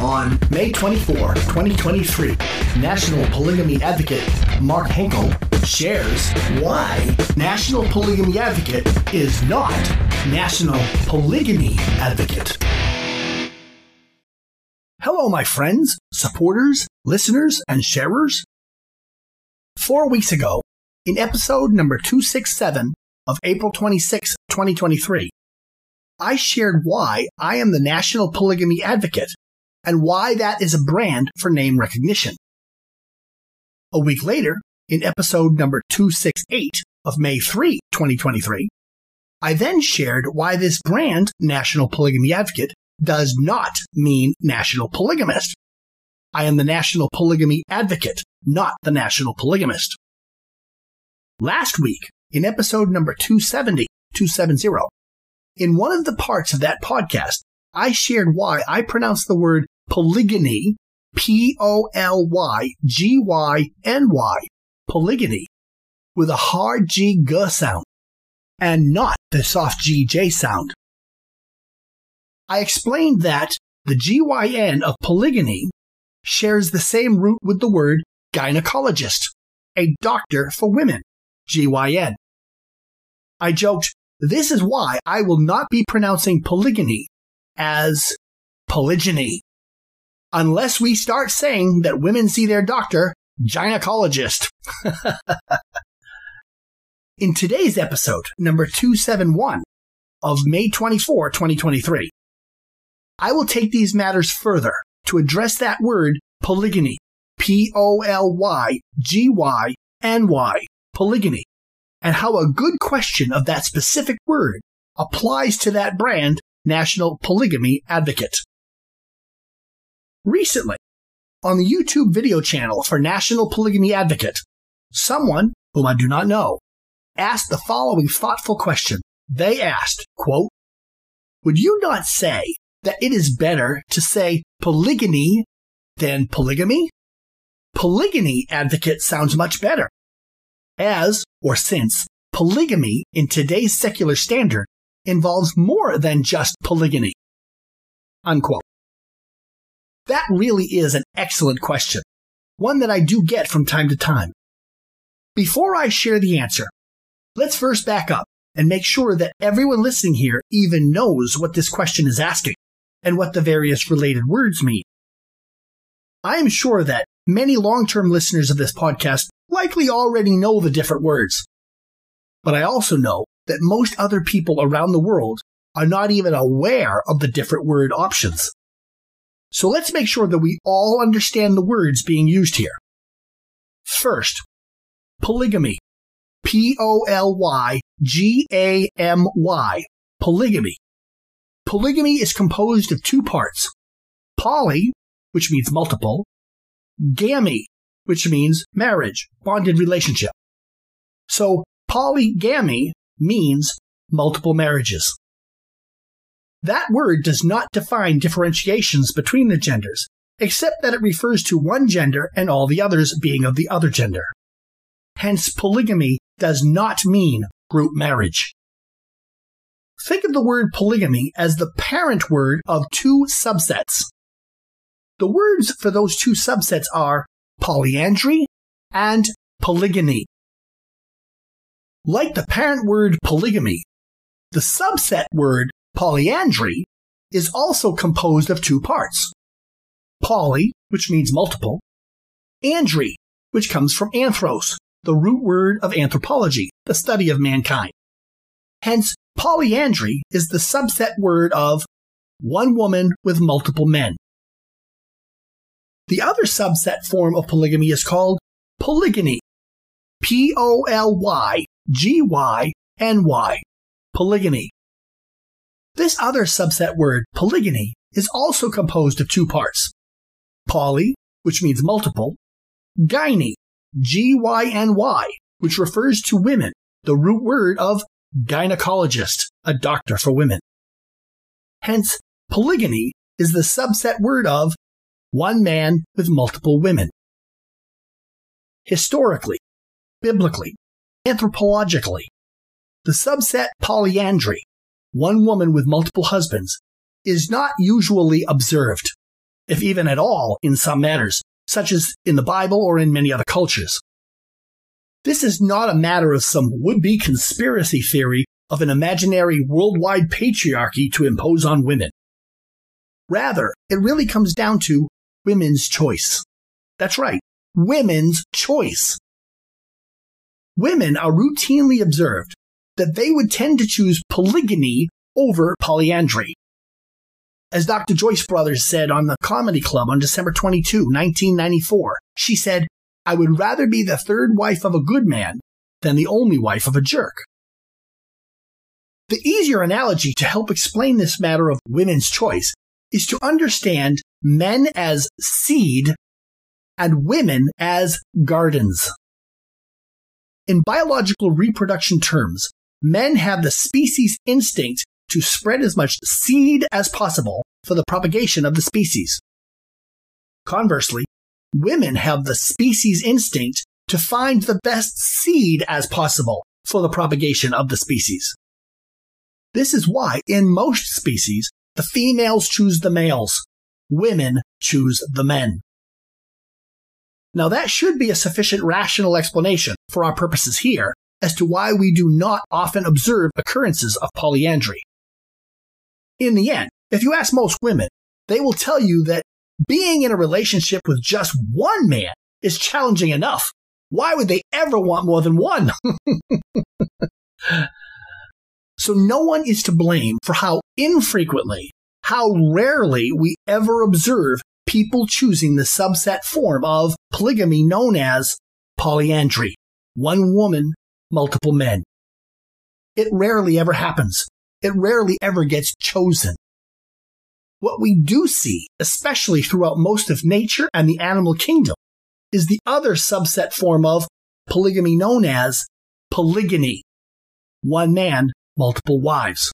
On May 24, 2023, National Polygamy Advocate Mark Henkel shares why National Polygamy Advocate is not National Polygyny Advocate. Hello, my friends, supporters, listeners, and sharers. Four weeks ago, in episode number 267 of April 26, 2023, I shared why I am the National Polygamy Advocate and why that is a brand for name recognition. A week later, in episode number 268 of May 3, 2023, I then shared why this brand, National Polygamy Advocate, does not mean national polygamist. I am the National Polygamy Advocate, not the National Polygamist. Last week, in episode number 270, 270, in one of the parts of that podcast, I shared why I pronounce the word polygyny, P O L Y G Y N Y, polygyny, with a hard G G sound, and not the soft G J sound. I explained that the GYN of polygyny shares the same root with the word gynecologist, a doctor for women, GYN. I joked, this is why I will not be pronouncing polygyny as polygyny. Unless we start saying that women see their doctor, gynecologist. In today's episode, number 271 of May 24, 2023, I will take these matters further to address that word polygyny, P O L Y G Y N Y, polygyny, and how a good question of that specific word applies to that brand, National Polygamy Advocate. Recently, on the YouTube video channel for National Polygamy Advocate, someone, whom I do not know, asked the following thoughtful question. They asked, quote, Would you not say that it is better to say polygyny than polygamy? Polygyny advocate sounds much better. As, or since, polygamy in today's secular standard involves more than just polygyny. Unquote. That really is an excellent question, one that I do get from time to time. Before I share the answer, let's first back up and make sure that everyone listening here even knows what this question is asking and what the various related words mean. I am sure that many long term listeners of this podcast likely already know the different words. But I also know that most other people around the world are not even aware of the different word options. So let's make sure that we all understand the words being used here. First, polygamy. P O L Y G A M Y. Polygamy. Polygamy is composed of two parts. Poly, which means multiple, gamy, which means marriage, bonded relationship. So polygamy means multiple marriages. That word does not define differentiations between the genders, except that it refers to one gender and all the others being of the other gender. Hence, polygamy does not mean group marriage. Think of the word polygamy as the parent word of two subsets. The words for those two subsets are polyandry and polygyny. Like the parent word polygamy, the subset word Polyandry is also composed of two parts. Poly, which means multiple, andry, which comes from anthros, the root word of anthropology, the study of mankind. Hence, polyandry is the subset word of one woman with multiple men. The other subset form of polygamy is called polygyny. P O L Y G Y N Y. Polygyny. This other subset word, polygyny, is also composed of two parts. Poly, which means multiple, gyny, G-Y-N-Y, which refers to women, the root word of gynecologist, a doctor for women. Hence, polygyny is the subset word of one man with multiple women. Historically, biblically, anthropologically, the subset polyandry one woman with multiple husbands, is not usually observed. if even at all, in some matters, such as in the Bible or in many other cultures. This is not a matter of some would be conspiracy theory of an imaginary worldwide patriarchy to impose on women. Rather, it really comes down to women's choice. That's right, women's choice. Women are routinely observed that they would tend to choose polygyny over polyandry. As Dr. Joyce Brothers said on the Comedy Club on December 22, 1994, she said, I would rather be the third wife of a good man than the only wife of a jerk. The easier analogy to help explain this matter of women's choice is to understand men as seed and women as gardens. In biological reproduction terms, men have the species instinct to spread as much seed as possible for the propagation of the species. Conversely, women have the species instinct to find the best seed as possible for the propagation of the species. This is why, in most species, the females choose the males, women choose the men. Now, that should be a sufficient rational explanation for our purposes here as to why we do not often observe occurrences of polyandry. In the end, if you ask most women, they will tell you that being in a relationship with just one man is challenging enough. Why would they ever want more than one? So no one is to blame for how infrequently, how rarely we ever observe people choosing the subset form of polygamy known as polyandry. One woman, multiple men. It rarely ever happens. It rarely ever gets chosen. What we do see, especially throughout most of nature and the animal kingdom, is the other subset form of polygamy known as polygyny. One man, multiple wives.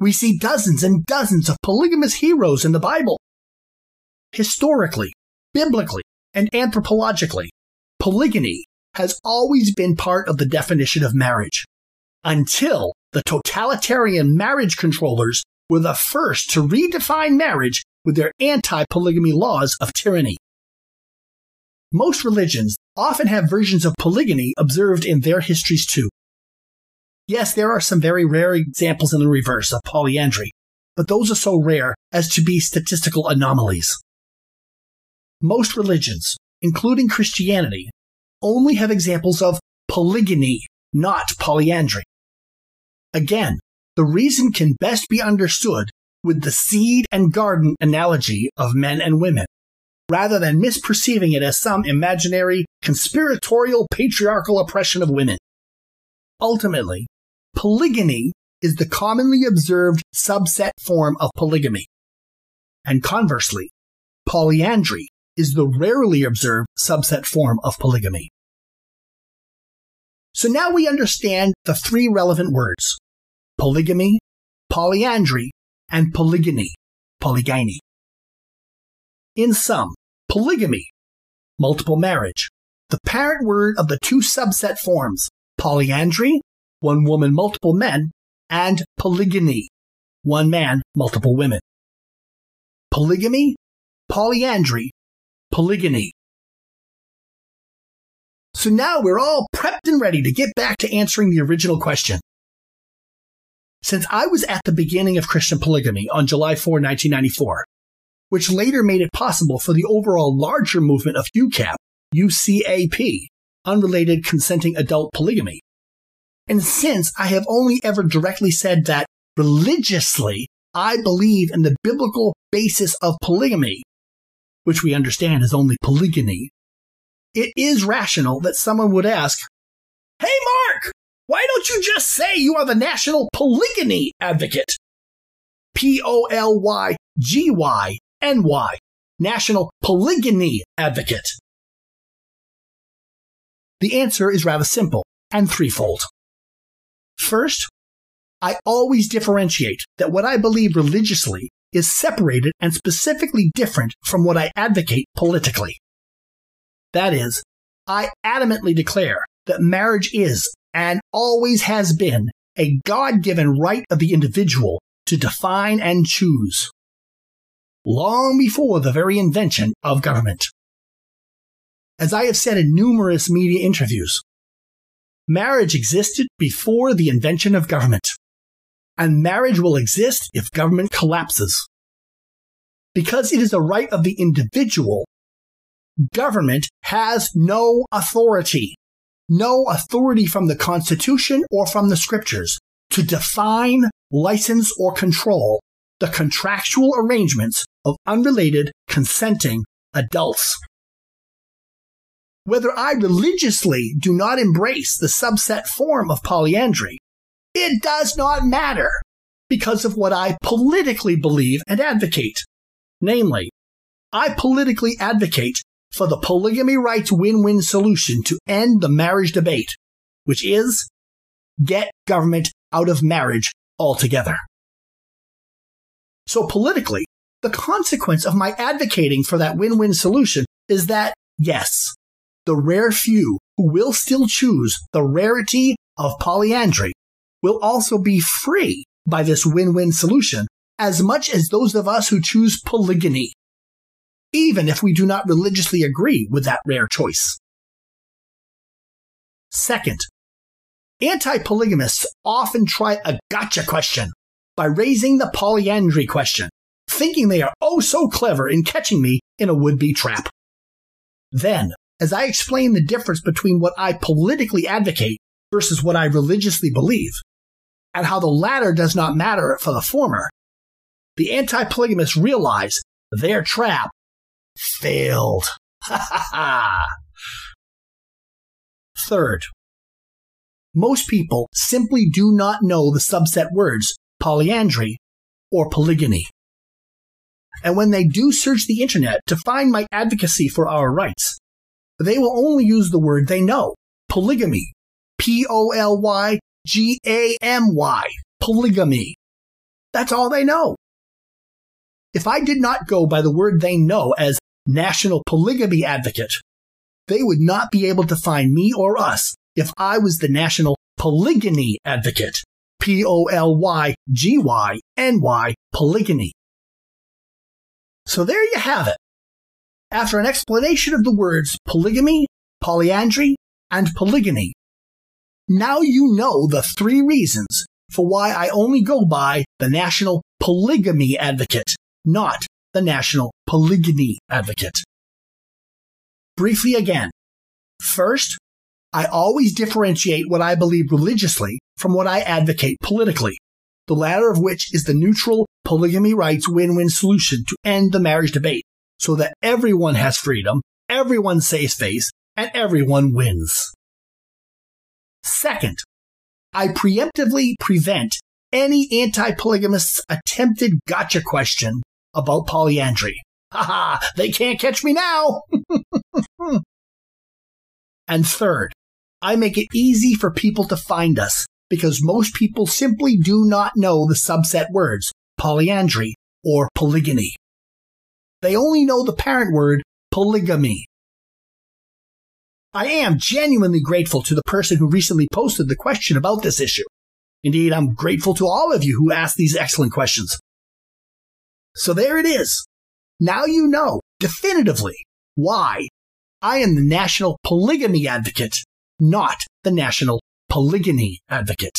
We see dozens and dozens of polygamous heroes in the Bible. Historically, biblically, and anthropologically, polygyny has always been part of the definition of marriage, until the totalitarian marriage controllers were the first to redefine marriage with their anti polygamy laws of tyranny. Most religions often have versions of polygamy observed in their histories too. Yes, there are some very rare examples in the reverse of polyandry, but those are so rare as to be statistical anomalies. Most religions, including Christianity, only have examples of polygyny, not polyandry. Again, the reason can best be understood with the seed and garden analogy of men and women, rather than misperceiving it as some imaginary conspiratorial patriarchal oppression of women. Ultimately, Polygyny is the commonly observed subset form of polygamy. And conversely, polyandry is the rarely observed subset form of polygamy. So now we understand the three relevant words polygamy, polyandry, and polygyny, polygyny. In sum, polygamy, multiple marriage, the parent word of the two subset forms, polyandry one woman, multiple men, and polygyny, one man, multiple women. Polygamy, polyandry, polygyny. So now we're all prepped and ready to get back to answering the original question. Since I was at the beginning of Christian polygamy on July 4, 1994, which later made it possible for the overall larger movement of UCAP, UCAP, unrelated consenting adult polygamy, and since I have only ever directly said that religiously, I believe in the biblical basis of polygamy, which we understand is only polygyny, it is rational that someone would ask, Hey, Mark, why don't you just say you are the national polygyny advocate? P O L Y G Y N Y, National Polygyny Advocate. The answer is rather simple and threefold. First, I always differentiate that what I believe religiously is separated and specifically different from what I advocate politically. That is, I adamantly declare that marriage is and always has been a God given right of the individual to define and choose. long before the very invention of government. As I have said in numerous media interviews, marriage existed before the invention of government, and marriage will exist if government collapses. Because it is a right of the individual, government has no authority, no authority from the Constitution or from the scriptures to define, license, or control the contractual arrangements of unrelated consenting adults. Whether I religiously do not embrace the subset form of polyandry, it does not matter because of what I politically believe and advocate. Namely, I politically advocate for the polygamy rights win-win solution to end the marriage debate, which is get government out of marriage altogether. So politically, the consequence of my advocating for that win-win solution is that, yes, the rare few who will still choose the rarity of polyandry will also be free by this win-win solution as much as those of us who choose polygamy, even if we do not religiously agree with that rare choice. Second, anti-polygamists often try a gotcha question by raising the polyandry question, thinking they are oh so clever in catching me in a would-be trap. Then, as I explain the difference between what I politically advocate versus what I religiously believe, and how the latter does not matter for the former, the anti-polygamists realize their trap failed. Third, most people simply do not know the subset words polyandry, or polygyny. And when they do search the internet to find my advocacy for our rights, they will only use the word they know polygamy. P O L Y G A M Y. Polygamy. That's all they know. If I did not go by the word they know as national polygamy advocate, they would not be able to find me or us if I was the national polygyny advocate. P O L Y G Y N Y, polygyny. So there you have it. After an explanation of the words polygamy, polyandry, and polygyny, now you know the three reasons for why I only go by the National Polygamy Advocate, not the National Polygyny Advocate. Briefly again. First, I always differentiate what I believe religiously from what I advocate politically, the latter of which is the neutral polygamy rights win-win solution to end the marriage debate so that everyone has freedom, everyone saves face, and everyone wins. Second, I preemptively prevent any anti-polygamist's attempted gotcha question about polyandry. Haha, they can't catch me now! and third, I make it easy for people to find us because most people simply do not know the subset words polyandry or polygyny. They only know the parent word polygamy. I am genuinely grateful to the person who recently posted the question about this issue. Indeed, I'm grateful to all of you who asked these excellent questions. So there it is. Now you know definitively why I am the national polygamy advocate not the national polygyny advocate.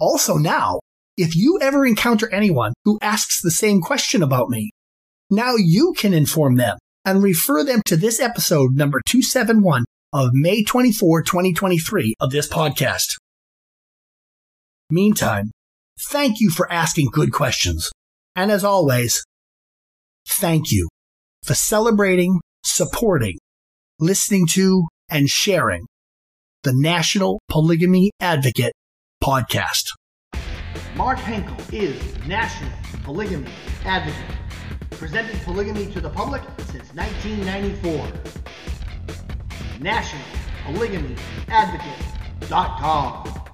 Also now, if you ever encounter anyone who asks the same question about me, now you can inform them and refer them to this episode number 271 of May 24, 2023 of this podcast. Meantime, thank you for asking good questions. And as always, thank you for celebrating, supporting, listening to, and sharing the National Polygamy Advocate podcast. Mark Henkel is National Polygamy Advocate, presented polygamy to the public since 1994. National Polygamy Advocate.com.